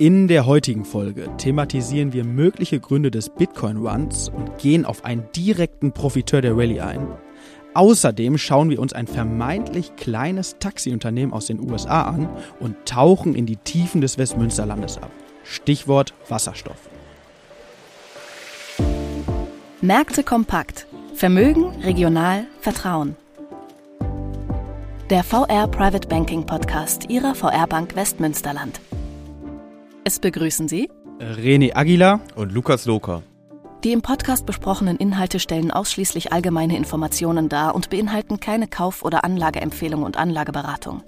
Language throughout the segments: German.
In der heutigen Folge thematisieren wir mögliche Gründe des Bitcoin-Runs und gehen auf einen direkten Profiteur der Rallye ein. Außerdem schauen wir uns ein vermeintlich kleines Taxiunternehmen aus den USA an und tauchen in die Tiefen des Westmünsterlandes ab. Stichwort Wasserstoff. Märkte kompakt. Vermögen, regional, Vertrauen. Der VR Private Banking Podcast Ihrer VR Bank Westmünsterland. Es begrüßen Sie René Aguilar und Lukas Loka. Die im Podcast besprochenen Inhalte stellen ausschließlich allgemeine Informationen dar und beinhalten keine Kauf- oder Anlageempfehlung und Anlageberatung.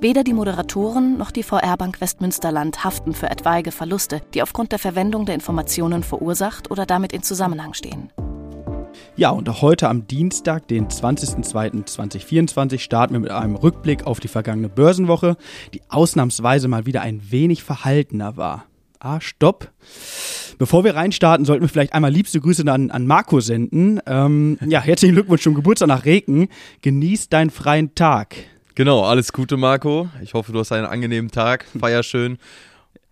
Weder die Moderatoren noch die VR Bank Westmünsterland haften für etwaige Verluste, die aufgrund der Verwendung der Informationen verursacht oder damit in Zusammenhang stehen. Ja, und heute am Dienstag, den 20.02.2024, starten wir mit einem Rückblick auf die vergangene Börsenwoche, die ausnahmsweise mal wieder ein wenig verhaltener war. Ah, stopp. Bevor wir reinstarten, sollten wir vielleicht einmal liebste Grüße an, an Marco senden. Ähm, ja, herzlichen Glückwunsch zum Geburtstag nach Reken. Genieß deinen freien Tag. Genau, alles Gute, Marco. Ich hoffe, du hast einen angenehmen Tag. Feier schön.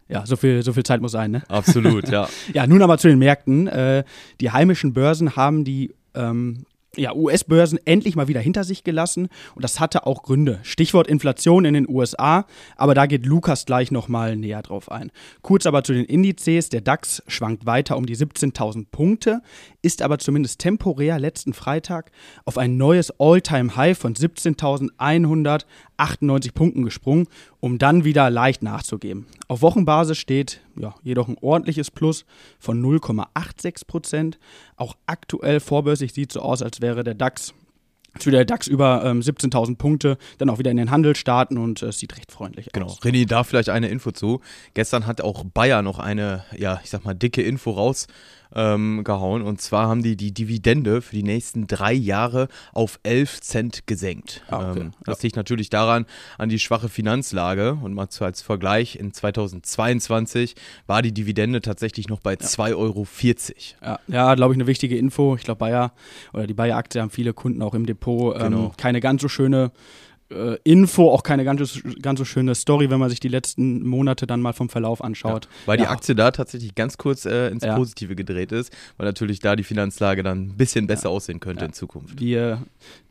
Ja, so viel, so viel Zeit muss sein, ne? Absolut, ja. ja, nun aber zu den Märkten. Äh, die heimischen Börsen haben die ähm, ja, US-Börsen endlich mal wieder hinter sich gelassen und das hatte auch Gründe. Stichwort Inflation in den USA, aber da geht Lukas gleich nochmal näher drauf ein. Kurz aber zu den Indizes. Der DAX schwankt weiter um die 17.000 Punkte, ist aber zumindest temporär letzten Freitag auf ein neues All-Time-High von 17.198 Punkten gesprungen, um dann wieder leicht nachzugeben. Auf Wochenbasis steht ja, jedoch ein ordentliches Plus von 0,86 Prozent. Auch aktuell vorbörslich sieht so aus, als wäre der DAX Jetzt der DAX über ähm, 17.000 Punkte, dann auch wieder in den Handel starten und es äh, sieht recht freundlich genau. aus. Genau. René, da vielleicht eine Info zu. Gestern hat auch Bayer noch eine, ja, ich sag mal, dicke Info raus ähm, gehauen. Und zwar haben die die Dividende für die nächsten drei Jahre auf 11 Cent gesenkt. Ah, okay. ähm, das liegt natürlich daran, an die schwache Finanzlage. Und mal zu, als Vergleich, in 2022 war die Dividende tatsächlich noch bei ja. 2,40 Euro. Ja, ja glaube ich, eine wichtige Info. Ich glaube, Bayer oder die Bayer-Aktie haben viele Kunden auch im Depot. Ähm, genau. Keine ganz so schöne äh, Info, auch keine ganz, ganz so schöne Story, wenn man sich die letzten Monate dann mal vom Verlauf anschaut. Ja, weil ja. die Aktie da tatsächlich ganz kurz äh, ins ja. Positive gedreht ist, weil natürlich da die Finanzlage dann ein bisschen besser aussehen könnte in Zukunft. Wir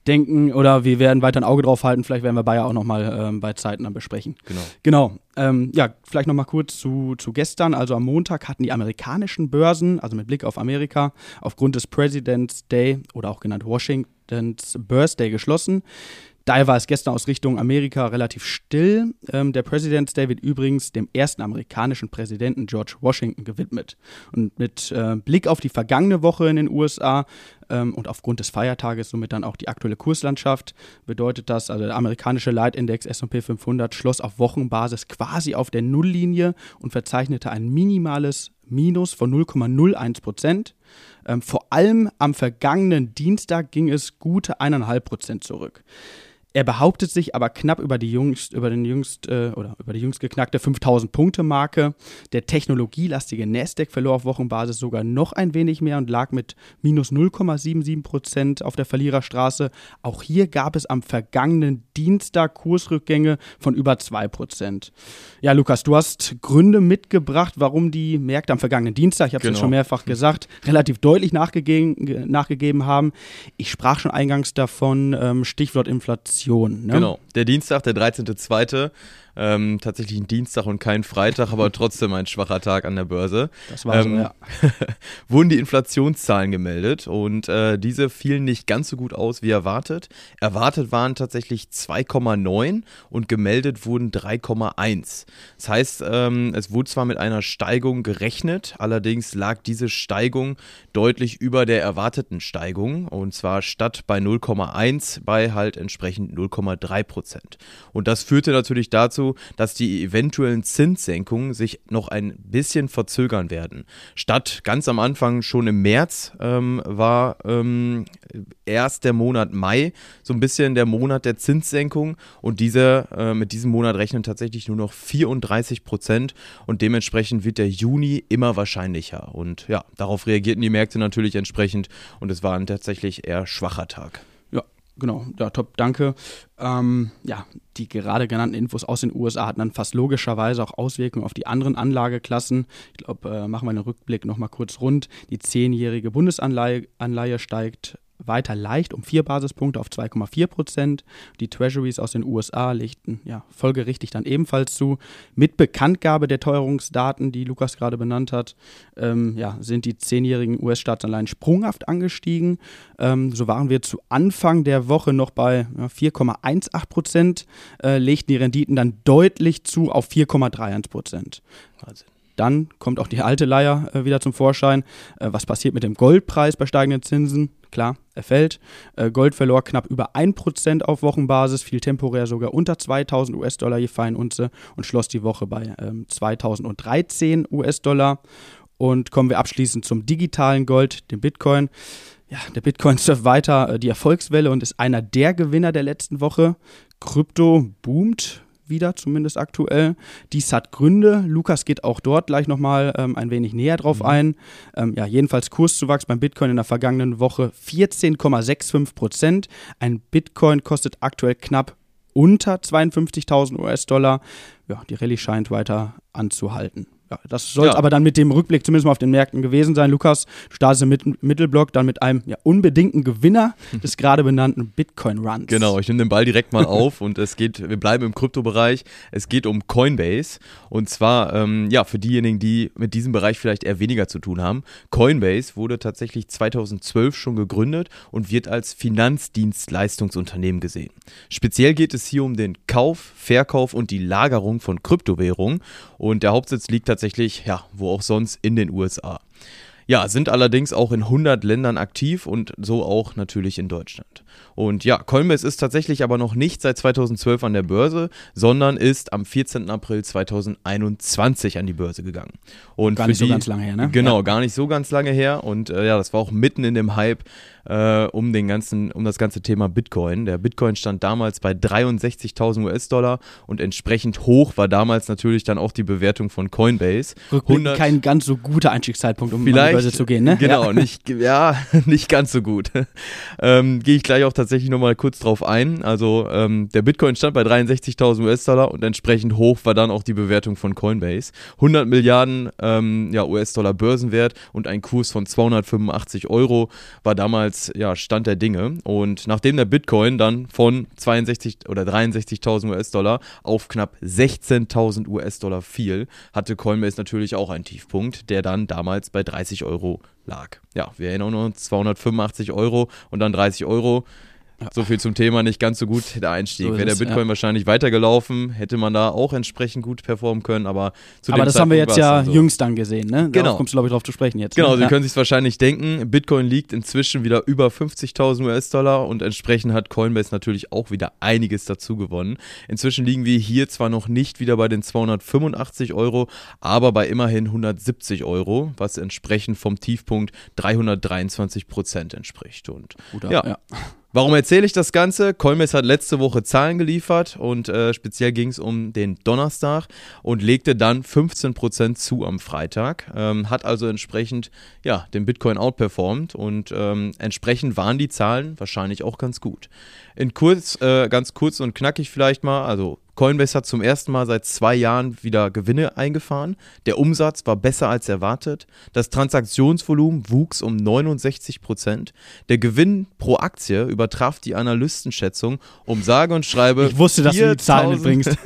denken oder wir werden weiter ein Auge drauf halten, vielleicht werden wir Bayer auch nochmal ähm, bei Zeiten dann besprechen. Genau. Genau. Ähm, ja, vielleicht nochmal kurz zu, zu gestern. Also am Montag hatten die amerikanischen Börsen, also mit Blick auf Amerika, aufgrund des President's Day oder auch genannt Washington's Birthday geschlossen. Daher war es gestern aus Richtung Amerika relativ still. Ähm, der President's Day wird übrigens dem ersten amerikanischen Präsidenten George Washington gewidmet. Und mit äh, Blick auf die vergangene Woche in den USA ähm, und aufgrund des Feiertages somit dann auch die aktuelle Kurslandschaft bedeutet das, also der amerikanische Leitindex S&P 500 schloss auf Wochenbasis quasi auf der Nulllinie und verzeichnete ein minimales Minus von 0,01 Prozent. Ähm, vor allem am vergangenen Dienstag ging es gute 1,5 Prozent zurück. Er behauptet sich aber knapp über die jüngst, über den jüngst, äh, oder über die jüngst geknackte 5000 Punkte Marke. Der technologielastige Nasdaq verlor auf Wochenbasis sogar noch ein wenig mehr und lag mit minus 0,77 Prozent auf der Verliererstraße. Auch hier gab es am vergangenen Dienstag Kursrückgänge von über 2 Prozent. Ja, Lukas, du hast Gründe mitgebracht, warum die Märkte am vergangenen Dienstag, ich habe es genau. schon mehrfach gesagt, relativ deutlich nachgegeben, nachgegeben haben. Ich sprach schon eingangs davon, ähm, Stichwort Inflation. Inflation. Ne? Genau, der Dienstag, der 13.02. Ähm, tatsächlich ein Dienstag und kein Freitag, aber trotzdem ein schwacher Tag an der Börse. Das war ähm, so, ja. wurden die Inflationszahlen gemeldet und äh, diese fielen nicht ganz so gut aus wie erwartet. Erwartet waren tatsächlich 2,9 und gemeldet wurden 3,1. Das heißt, ähm, es wurde zwar mit einer Steigung gerechnet, allerdings lag diese Steigung deutlich über der erwarteten Steigung und zwar statt bei 0,1 bei halt entsprechend 0,3 Prozent. Und das führte natürlich dazu, dass die eventuellen Zinssenkungen sich noch ein bisschen verzögern werden. Statt ganz am Anfang schon im März ähm, war ähm, erst der Monat Mai so ein bisschen der Monat der Zinssenkung und diese, äh, mit diesem Monat rechnen tatsächlich nur noch 34 Prozent und dementsprechend wird der Juni immer wahrscheinlicher. Und ja, darauf reagierten die Märkte natürlich entsprechend und es war ein tatsächlich eher schwacher Tag. Genau, ja, top, danke. Ähm, ja, die gerade genannten Infos aus den USA hatten dann fast logischerweise auch Auswirkungen auf die anderen Anlageklassen. Ich glaube, äh, machen wir einen Rückblick nochmal kurz rund. Die zehnjährige Bundesanleihe Anleihe steigt weiter leicht um vier Basispunkte auf 2,4 Prozent. Die Treasuries aus den USA legten ja, folgerichtig dann ebenfalls zu. Mit Bekanntgabe der Teuerungsdaten, die Lukas gerade benannt hat, ähm, ja, sind die zehnjährigen US-Staatsanleihen sprunghaft angestiegen. Ähm, so waren wir zu Anfang der Woche noch bei ja, 4,18 Prozent, äh, legten die Renditen dann deutlich zu auf 4,31 Prozent. Wahnsinn. Dann kommt auch die alte Leier äh, wieder zum Vorschein. Äh, was passiert mit dem Goldpreis bei steigenden Zinsen? Klar, er fällt. Äh, Gold verlor knapp über 1% auf Wochenbasis, fiel temporär sogar unter 2000 US-Dollar je Feinunze und schloss die Woche bei ähm, 2013 US-Dollar. Und kommen wir abschließend zum digitalen Gold, dem Bitcoin. Ja, der Bitcoin surft weiter äh, die Erfolgswelle und ist einer der Gewinner der letzten Woche. Krypto boomt wieder, zumindest aktuell. Dies hat Gründe. Lukas geht auch dort gleich nochmal ähm, ein wenig näher drauf mhm. ein. Ähm, ja, jedenfalls Kurszuwachs beim Bitcoin in der vergangenen Woche 14,65 Prozent. Ein Bitcoin kostet aktuell knapp unter 52.000 US-Dollar. Ja, die Rallye scheint weiter anzuhalten. Ja, das soll ja. aber dann mit dem Rückblick zumindest mal auf den Märkten gewesen sein. Lukas, du startest im Mittelblock dann mit einem ja, unbedingten Gewinner des gerade benannten Bitcoin-Runs. Genau, ich nehme den Ball direkt mal auf und es geht, wir bleiben im Kryptobereich. Es geht um Coinbase und zwar, ähm, ja, für diejenigen, die mit diesem Bereich vielleicht eher weniger zu tun haben. Coinbase wurde tatsächlich 2012 schon gegründet und wird als Finanzdienstleistungsunternehmen gesehen. Speziell geht es hier um den Kauf, Verkauf und die Lagerung von Kryptowährungen und der Hauptsitz liegt tatsächlich, ja, wo auch sonst, in den USA. Ja, sind allerdings auch in 100 Ländern aktiv und so auch natürlich in Deutschland. Und ja, Coinbase ist tatsächlich aber noch nicht seit 2012 an der Börse, sondern ist am 14. April 2021 an die Börse gegangen. Und gar nicht die, so ganz lange her, ne? Genau, ja. gar nicht so ganz lange her. Und äh, ja, das war auch mitten in dem Hype äh, um den ganzen, um das ganze Thema Bitcoin. Der Bitcoin stand damals bei 63.000 US-Dollar und entsprechend hoch war damals natürlich dann auch die Bewertung von Coinbase. kein ganz so guter Einstiegszeitpunkt, um an die Börse zu gehen, ne? Genau, ja. nicht, ja, nicht ganz so gut. ähm, Gehe ich gleich auch tatsächlich nochmal kurz drauf ein. Also ähm, der Bitcoin stand bei 63.000 US-Dollar und entsprechend hoch war dann auch die Bewertung von Coinbase. 100 Milliarden ähm, ja, US-Dollar Börsenwert und ein Kurs von 285 Euro war damals jetzt ja, Stand der Dinge. Und nachdem der Bitcoin dann von 62 oder 63.000 US-Dollar auf knapp 16.000 US-Dollar fiel, hatte Coinbase natürlich auch einen Tiefpunkt, der dann damals bei 30 Euro lag. Ja, wir erinnern uns, 285 Euro und dann 30 Euro. So viel zum Thema, nicht ganz so gut der Einstieg. So Wäre der Bitcoin ja. wahrscheinlich weitergelaufen, hätte man da auch entsprechend gut performen können, aber zu Aber das Zeitpunkt haben wir jetzt ja so. jüngst dann gesehen, ne? Darauf genau. kommst du, glaube ich, drauf zu sprechen jetzt. Genau, ne? Sie ja. können sich wahrscheinlich denken, Bitcoin liegt inzwischen wieder über 50.000 US-Dollar und entsprechend hat Coinbase natürlich auch wieder einiges dazu gewonnen. Inzwischen liegen wir hier zwar noch nicht wieder bei den 285 Euro, aber bei immerhin 170 Euro, was entsprechend vom Tiefpunkt 323 Prozent entspricht. Und Oder, ja. ja. Warum erzähle ich das Ganze? Coinbase hat letzte Woche Zahlen geliefert und äh, speziell ging es um den Donnerstag und legte dann 15% zu am Freitag. Ähm, hat also entsprechend ja, den Bitcoin outperformed und ähm, entsprechend waren die Zahlen wahrscheinlich auch ganz gut. In kurz, äh, ganz kurz und knackig vielleicht mal, also Coinbase hat zum ersten Mal seit zwei Jahren wieder Gewinne eingefahren. Der Umsatz war besser als erwartet. Das Transaktionsvolumen wuchs um 69 Prozent. Der Gewinn pro Aktie übertraf die Analystenschätzung um sage und schreibe. Ich wusste, dass du die Zahlen mitbringst.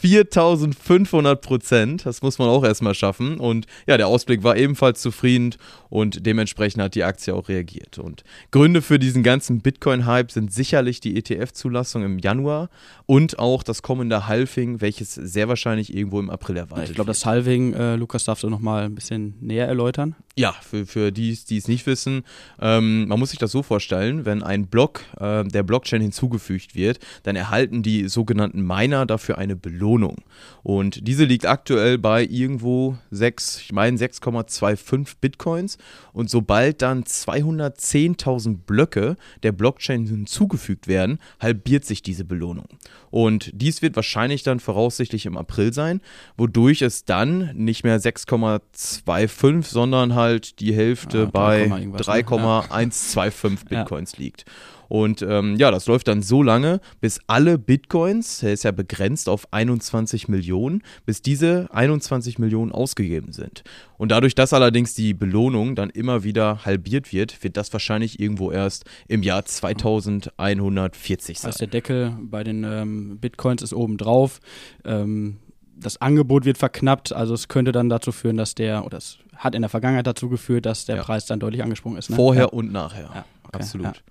4500 Prozent. Das muss man auch erstmal schaffen. Und ja, der Ausblick war ebenfalls zufrieden und dementsprechend hat die Aktie auch reagiert. Und Gründe für diesen ganzen Bitcoin-Hype sind sicherlich die ETF-Zulassung im Januar und auch das kommende Halving, welches sehr wahrscheinlich irgendwo im April erwartet Ich glaube, das Halving, äh, Lukas, darfst du nochmal ein bisschen näher erläutern? Ja, für, für die, die es nicht wissen, ähm, man muss sich das so vorstellen, wenn ein Block äh, der Blockchain hinzugefügt wird, dann erhalten die sogenannten Miner dafür eine Belohnung. Und diese liegt aktuell bei irgendwo 6, ich meine 6,25 Bitcoins. Und sobald dann 210.000 Blöcke der Blockchain hinzugefügt werden, halbiert sich diese Belohnung. Und dies wird wahrscheinlich dann voraussichtlich im April sein, wodurch es dann nicht mehr 6,25, sondern halt die Hälfte ja, bei 3,125 Bitcoins ja. liegt. Und ähm, ja, das läuft dann so lange, bis alle Bitcoins, der ist ja begrenzt auf 21 Millionen, bis diese 21 Millionen ausgegeben sind. Und dadurch, dass allerdings die Belohnung dann immer wieder halbiert wird, wird das wahrscheinlich irgendwo erst im Jahr 2140 sein. Also der Deckel bei den ähm, Bitcoins ist oben drauf. Ähm, das Angebot wird verknappt, also es könnte dann dazu führen, dass der, oder es hat in der Vergangenheit dazu geführt, dass der Ja. Preis dann deutlich angesprungen ist. Ne? Vorher ja. und nachher. Ja, okay, Absolut.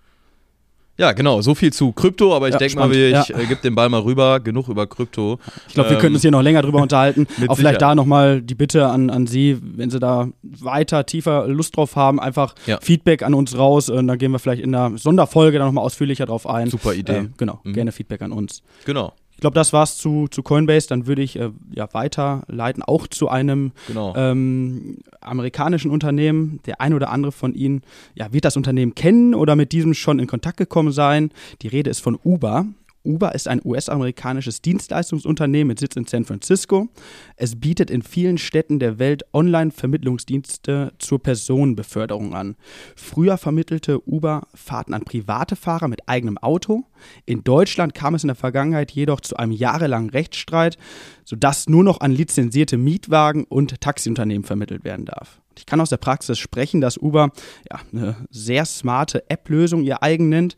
Ja. Genau, so viel zu Krypto, aber ich Ja, denke mal, wir- ja. ich äh, gebe den Ball mal rüber, genug über Krypto. Ich glaube, wir Ähm, könnten uns hier noch länger drüber unterhalten. Auch vielleicht Sicherheit. da nochmal die Bitte an, an Sie, wenn Sie da weiter, tiefer Lust drauf haben, einfach Ja. Feedback an uns raus. Und dann gehen wir vielleicht in einer Sonderfolge da nochmal ausführlicher drauf ein. Super Idee. Ähm, genau, Mhm. gerne Feedback an uns. Genau, Ich glaube, das war's zu, zu Coinbase. Dann würde ich äh, ja weiterleiten, auch zu einem genau. ähm, amerikanischen Unternehmen. Der ein oder andere von Ihnen ja, wird das Unternehmen kennen oder mit diesem schon in Kontakt gekommen sein. Die Rede ist von Uber. Uber ist ein US-amerikanisches Dienstleistungsunternehmen mit Sitz in San Francisco. Es bietet in vielen Städten der Welt Online-Vermittlungsdienste zur Personenbeförderung an. Früher vermittelte Uber Fahrten an private Fahrer mit eigenem Auto. In Deutschland kam es in der Vergangenheit jedoch zu einem jahrelangen Rechtsstreit, sodass nur noch an lizenzierte Mietwagen und Taxiunternehmen vermittelt werden darf. Ich kann aus der Praxis sprechen, dass Uber ja, eine sehr smarte App-Lösung ihr eigen nennt,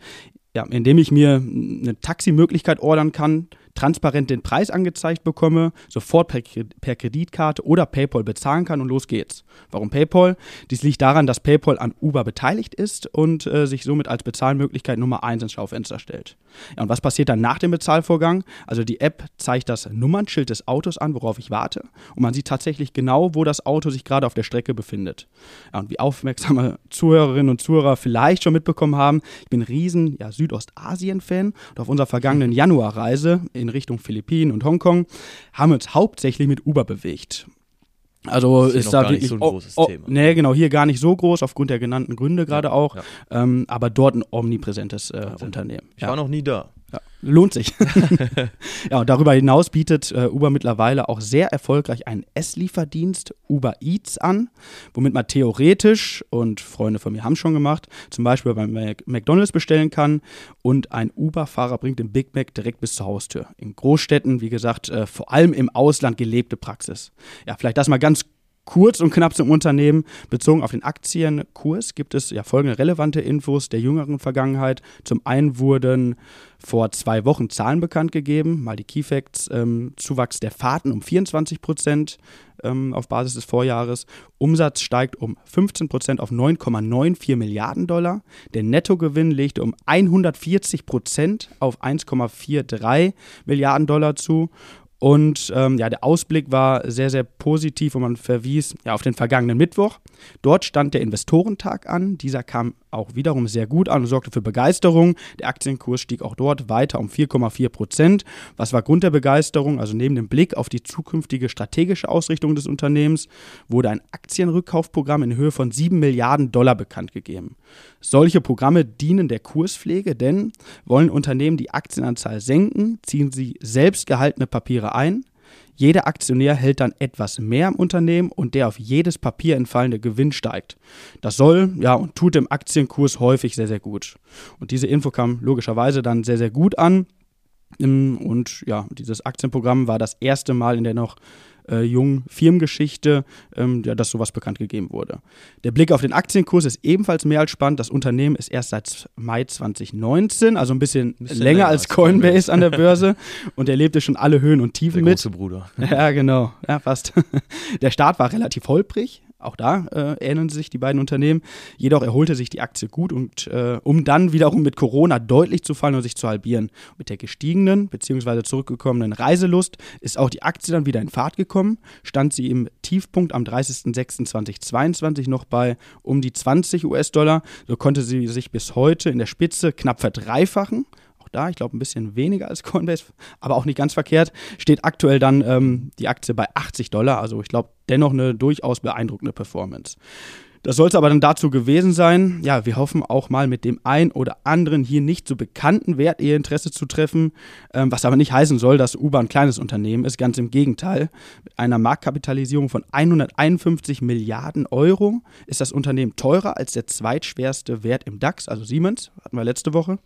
ja, indem ich mir eine Taximöglichkeit ordern kann, transparent den Preis angezeigt bekomme, sofort per, per Kreditkarte oder PayPal bezahlen kann und los geht's. Warum PayPal? Dies liegt daran, dass PayPal an Uber beteiligt ist und äh, sich somit als Bezahlmöglichkeit Nummer 1 ins Schaufenster stellt. Ja, und was passiert dann nach dem Bezahlvorgang? Also die App zeigt das Nummernschild des Autos an, worauf ich warte und man sieht tatsächlich genau, wo das Auto sich gerade auf der Strecke befindet. Ja, und wie aufmerksame Zuhörerinnen und Zuhörer vielleicht schon mitbekommen haben, ich bin riesen ja, Südostasien-Fan und auf unserer vergangenen Januarreise in Richtung Philippinen und Hongkong haben wir uns hauptsächlich mit Uber bewegt. Also Ist ist, da gar nicht wirklich so ein oh, großes oh, Thema. Nee, genau, hier gar nicht so groß, aufgrund der genannten Gründe gerade auch. ja. Ähm, aber dort ein omnipräsentes äh, Unternehmen. Ich war noch nie da. Lohnt sich. ja, und darüber hinaus bietet äh, Uber mittlerweile auch sehr erfolgreich einen Esslieferdienst Uber Eats an, womit man theoretisch, und Freunde von mir haben schon gemacht, zum Beispiel beim Mac McDonalds bestellen kann und ein Uber-Fahrer bringt den Big Mac direkt bis zur Haustür. In Großstädten, wie gesagt, äh, vor allem im Ausland gelebte Praxis. Ja, vielleicht das mal ganz Kurz und knapp zum Unternehmen. Bezogen auf den Aktienkurs gibt es ja folgende relevante Infos der jüngeren Vergangenheit. Zum einen wurden vor zwei Wochen Zahlen bekannt gegeben, mal die Key Facts, ähm, Zuwachs der Fahrten um 24 Prozent ähm, auf Basis des Vorjahres. Umsatz steigt um 15 Prozent auf 9,94 Milliarden Dollar. Der Nettogewinn legte um 140 Prozent auf 1,43 Milliarden Dollar zu. Und ähm, ja, der Ausblick war sehr, sehr positiv und man verwies ja, auf den vergangenen Mittwoch. Dort stand der Investorentag an. Dieser kam auch wiederum sehr gut an und sorgte für Begeisterung. Der Aktienkurs stieg auch dort weiter um 4,4 Prozent. Was war Grund der Begeisterung? Also neben dem Blick auf die zukünftige strategische Ausrichtung des Unternehmens wurde ein Aktienrückkaufprogramm in Höhe von 7 Milliarden Dollar bekannt gegeben. Solche Programme dienen der Kurspflege, denn wollen Unternehmen die Aktienanzahl senken, ziehen sie selbst gehaltene Papiere ein. Jeder Aktionär hält dann etwas mehr im Unternehmen und der auf jedes Papier entfallende Gewinn steigt. Das soll, ja, und tut dem Aktienkurs häufig sehr, sehr gut. Und diese Info kam logischerweise dann sehr, sehr gut an. Und ja, dieses Aktienprogramm war das erste Mal in der noch äh, jungen Firmengeschichte, ähm, ja, dass sowas bekannt gegeben wurde. Der Blick auf den Aktienkurs ist ebenfalls mehr als spannend. Das Unternehmen ist erst seit Mai 2019, also ein bisschen, bisschen länger, länger als als Coinbase Coinbase. an der Börse und erlebte schon alle Höhen und Tiefen Der mit. große Bruder. Ja, genau. Ja, fast. Der Start war relativ holprig. Auch da äh, ähneln sich die beiden Unternehmen. Jedoch erholte sich die Aktie gut und äh, um dann wiederum mit Corona deutlich zu fallen und sich zu halbieren. Mit der gestiegenen bzw. zurückgekommenen Reiselust ist auch die Aktie dann wieder in Fahrt gekommen. Stand sie im Tiefpunkt am 30.06.2022 noch bei um die 20 US-Dollar. So konnte sie sich bis heute in der Spitze knapp verdreifachen auch da, ich glaube, ein bisschen weniger als Coinbase, aber auch nicht ganz verkehrt, steht aktuell dann ähm, die Aktie bei 80 Dollar. Also ich glaube, dennoch eine durchaus beeindruckende Performance. Das soll es aber dann dazu gewesen sein. Ja, wir hoffen auch mal mit dem ein oder anderen hier nicht so bekannten Wert ihr Interesse zu treffen, ähm, was aber nicht heißen soll, dass Uber ein kleines Unternehmen ist. Ganz im Gegenteil. Mit einer Marktkapitalisierung von 151 Milliarden Euro ist das Unternehmen teurer als der zweitschwerste Wert im DAX, also Siemens, hatten wir letzte Woche.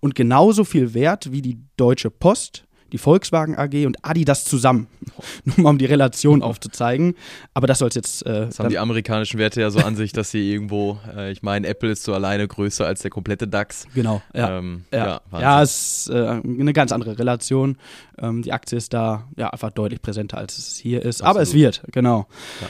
Und genauso viel Wert wie die Deutsche Post, die Volkswagen AG und Adidas zusammen. Nur mal um die Relation aufzuzeigen. Aber das soll es jetzt. Äh, das haben die amerikanischen Werte ja so an sich, dass sie irgendwo, äh, ich meine, Apple ist so alleine größer als der komplette DAX. Genau, ja. Ähm, ja, ja, ja, es ist äh, eine ganz andere Relation. Ähm, die Aktie ist da ja einfach deutlich präsenter, als es hier ist. Absolut. Aber es wird, genau. Ja.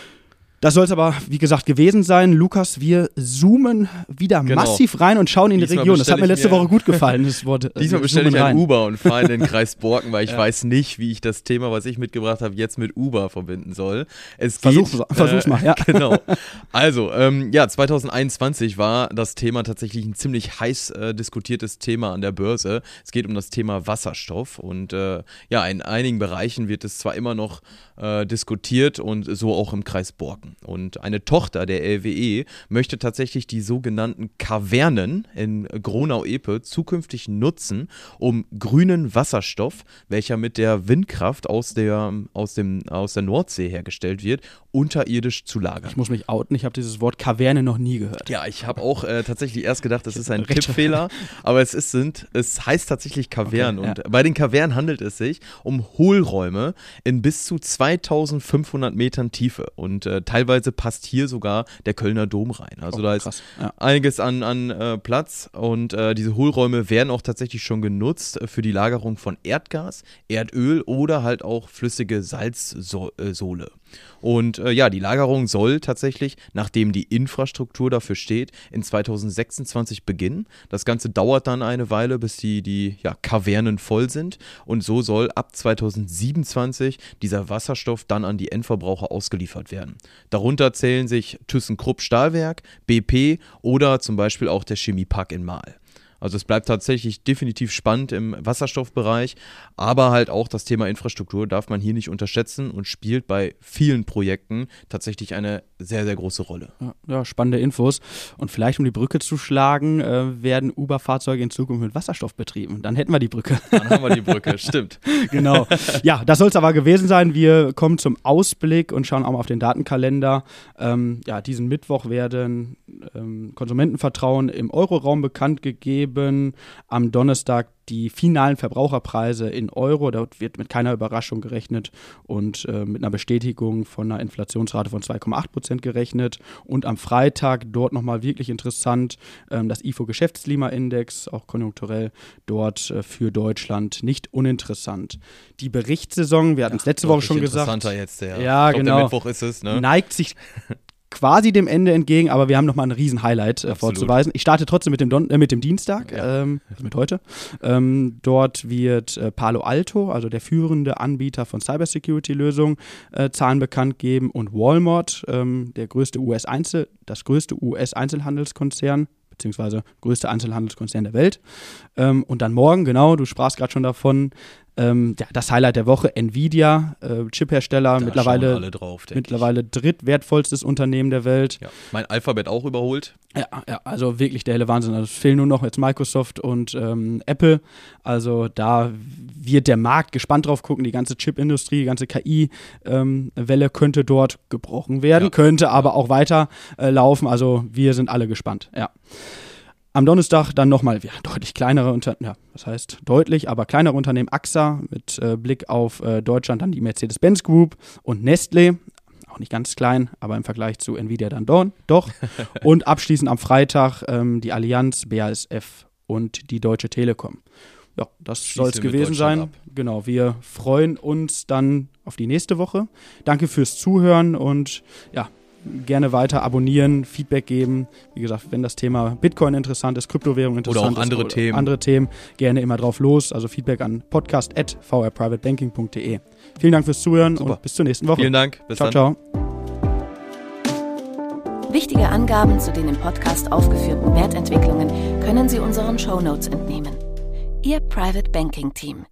Das soll es aber, wie gesagt, gewesen sein. Lukas, wir zoomen wieder genau. massiv rein und schauen in Diesmal die Region. Das hat mir letzte mir Woche gut gefallen, das Wort. Äh, Diesmal bestelle ich ein Uber und fahre in den Kreis Borken, weil ich ja. weiß nicht, wie ich das Thema, was ich mitgebracht habe, jetzt mit Uber verbinden soll. Es Versuch, geht, versuch's äh, mal, ja. Genau. Also, ähm, ja, 2021 war das Thema tatsächlich ein ziemlich heiß äh, diskutiertes Thema an der Börse. Es geht um das Thema Wasserstoff und äh, ja, in einigen Bereichen wird es zwar immer noch äh, diskutiert und so auch im Kreis Borken. Und eine Tochter der LWE möchte tatsächlich die sogenannten Kavernen in Gronau-Epe zukünftig nutzen, um grünen Wasserstoff, welcher mit der Windkraft aus der, aus dem, aus der Nordsee hergestellt wird, unterirdisch zu lagern. Ich muss mich outen, ich habe dieses Wort Kaverne noch nie gehört. Ja, ich habe auch äh, tatsächlich erst gedacht, das ist ein Tippfehler, aber es ist, sind, es heißt tatsächlich Kavernen. Okay, und ja. bei den Kavernen handelt es sich um Hohlräume in bis zu 2500 Metern Tiefe. Und äh, teilweise passt hier sogar der Kölner Dom rein. Also oh, da ist krass, ja. einiges an, an äh, Platz und äh, diese Hohlräume werden auch tatsächlich schon genutzt für die Lagerung von Erdgas, Erdöl oder halt auch flüssige Salzsohle. Und äh, ja, die Lagerung soll tatsächlich, nachdem die Infrastruktur dafür steht, in 2026 beginnen. Das Ganze dauert dann eine Weile, bis die, die ja, Kavernen voll sind. Und so soll ab 2027 dieser Wasserstoff dann an die Endverbraucher ausgeliefert werden. Darunter zählen sich ThyssenKrupp Stahlwerk, BP oder zum Beispiel auch der Chemiepark in Mahl. Also es bleibt tatsächlich definitiv spannend im Wasserstoffbereich, aber halt auch das Thema Infrastruktur darf man hier nicht unterschätzen und spielt bei vielen Projekten tatsächlich eine sehr, sehr große Rolle. Ja, spannende Infos. Und vielleicht, um die Brücke zu schlagen, äh, werden Uber-Fahrzeuge in Zukunft mit Wasserstoff betrieben. Dann hätten wir die Brücke. Dann haben wir die Brücke, stimmt. genau. Ja, das soll es aber gewesen sein. Wir kommen zum Ausblick und schauen auch mal auf den Datenkalender. Ähm, ja, diesen Mittwoch werden ähm, Konsumentenvertrauen im Euroraum bekannt gegeben geben. Am Donnerstag die finalen Verbraucherpreise in Euro. Dort wird mit keiner Überraschung gerechnet und äh, mit einer Bestätigung von einer Inflationsrate von 2,8 Prozent gerechnet. Und am Freitag dort nochmal wirklich interessant ähm, das IFO-Geschäftsklimaindex, auch konjunkturell dort äh, für Deutschland nicht uninteressant. Die Berichtssaison, wir hatten es letzte Woche schon gesagt. Interessanter jetzt, der, ja, glaub, genau, der Mittwoch ist es, ne? neigt sich quasi dem Ende entgegen, aber wir haben nochmal ein riesen Highlight äh, vorzuweisen. Ich starte trotzdem mit dem, Don äh, mit dem Dienstag, ja. ähm, also mit heute. Ähm, dort wird äh, Palo Alto, also der führende Anbieter von Cybersecurity-Lösungen, äh, Zahlen bekannt geben und Walmart, ähm, der größte US-Einzel, das größte US-Einzelhandelskonzern, beziehungsweise größte Einzelhandelskonzern der Welt. Ähm, und dann morgen, genau, du sprachst gerade schon davon, ähm, ja, das Highlight der Woche, Nvidia, äh, Chiphersteller, mittlerweile, drauf, mittlerweile drittwertvollstes Unternehmen der Welt. Ja, mein Alphabet auch überholt. Ja, ja, also wirklich der helle Wahnsinn. Also es fehlen nur noch jetzt Microsoft und ähm, Apple. Also da wird der Markt gespannt drauf gucken. Die ganze Chipindustrie, die ganze KI-Welle ähm, könnte dort gebrochen werden, ja. könnte aber auch weiter äh, laufen. Also wir sind alle gespannt, ja. Am Donnerstag dann nochmal ja, deutlich kleinere Unternehmen, ja, das heißt deutlich, aber kleinere Unternehmen, AXA mit äh, Blick auf äh, Deutschland, dann die Mercedes-Benz Group und Nestle, auch nicht ganz klein, aber im Vergleich zu Nvidia dann don, doch. und abschließend am Freitag ähm, die Allianz, BASF und die Deutsche Telekom. Ja, das soll es gewesen sein. Ab. Genau, wir freuen uns dann auf die nächste Woche. Danke fürs Zuhören und ja, gerne weiter abonnieren, Feedback geben. Wie gesagt, wenn das Thema Bitcoin interessant ist, Kryptowährung interessant oder auch andere ist, Themen. andere Themen, gerne immer drauf los. Also Feedback an podcast.vrprivatebanking.de. Vielen Dank fürs Zuhören Super. und bis zur nächsten Woche. Vielen Dank. Bis ciao, dann. ciao. Wichtige Angaben zu den im Podcast aufgeführten Wertentwicklungen können Sie unseren Shownotes entnehmen. Ihr Private Banking Team.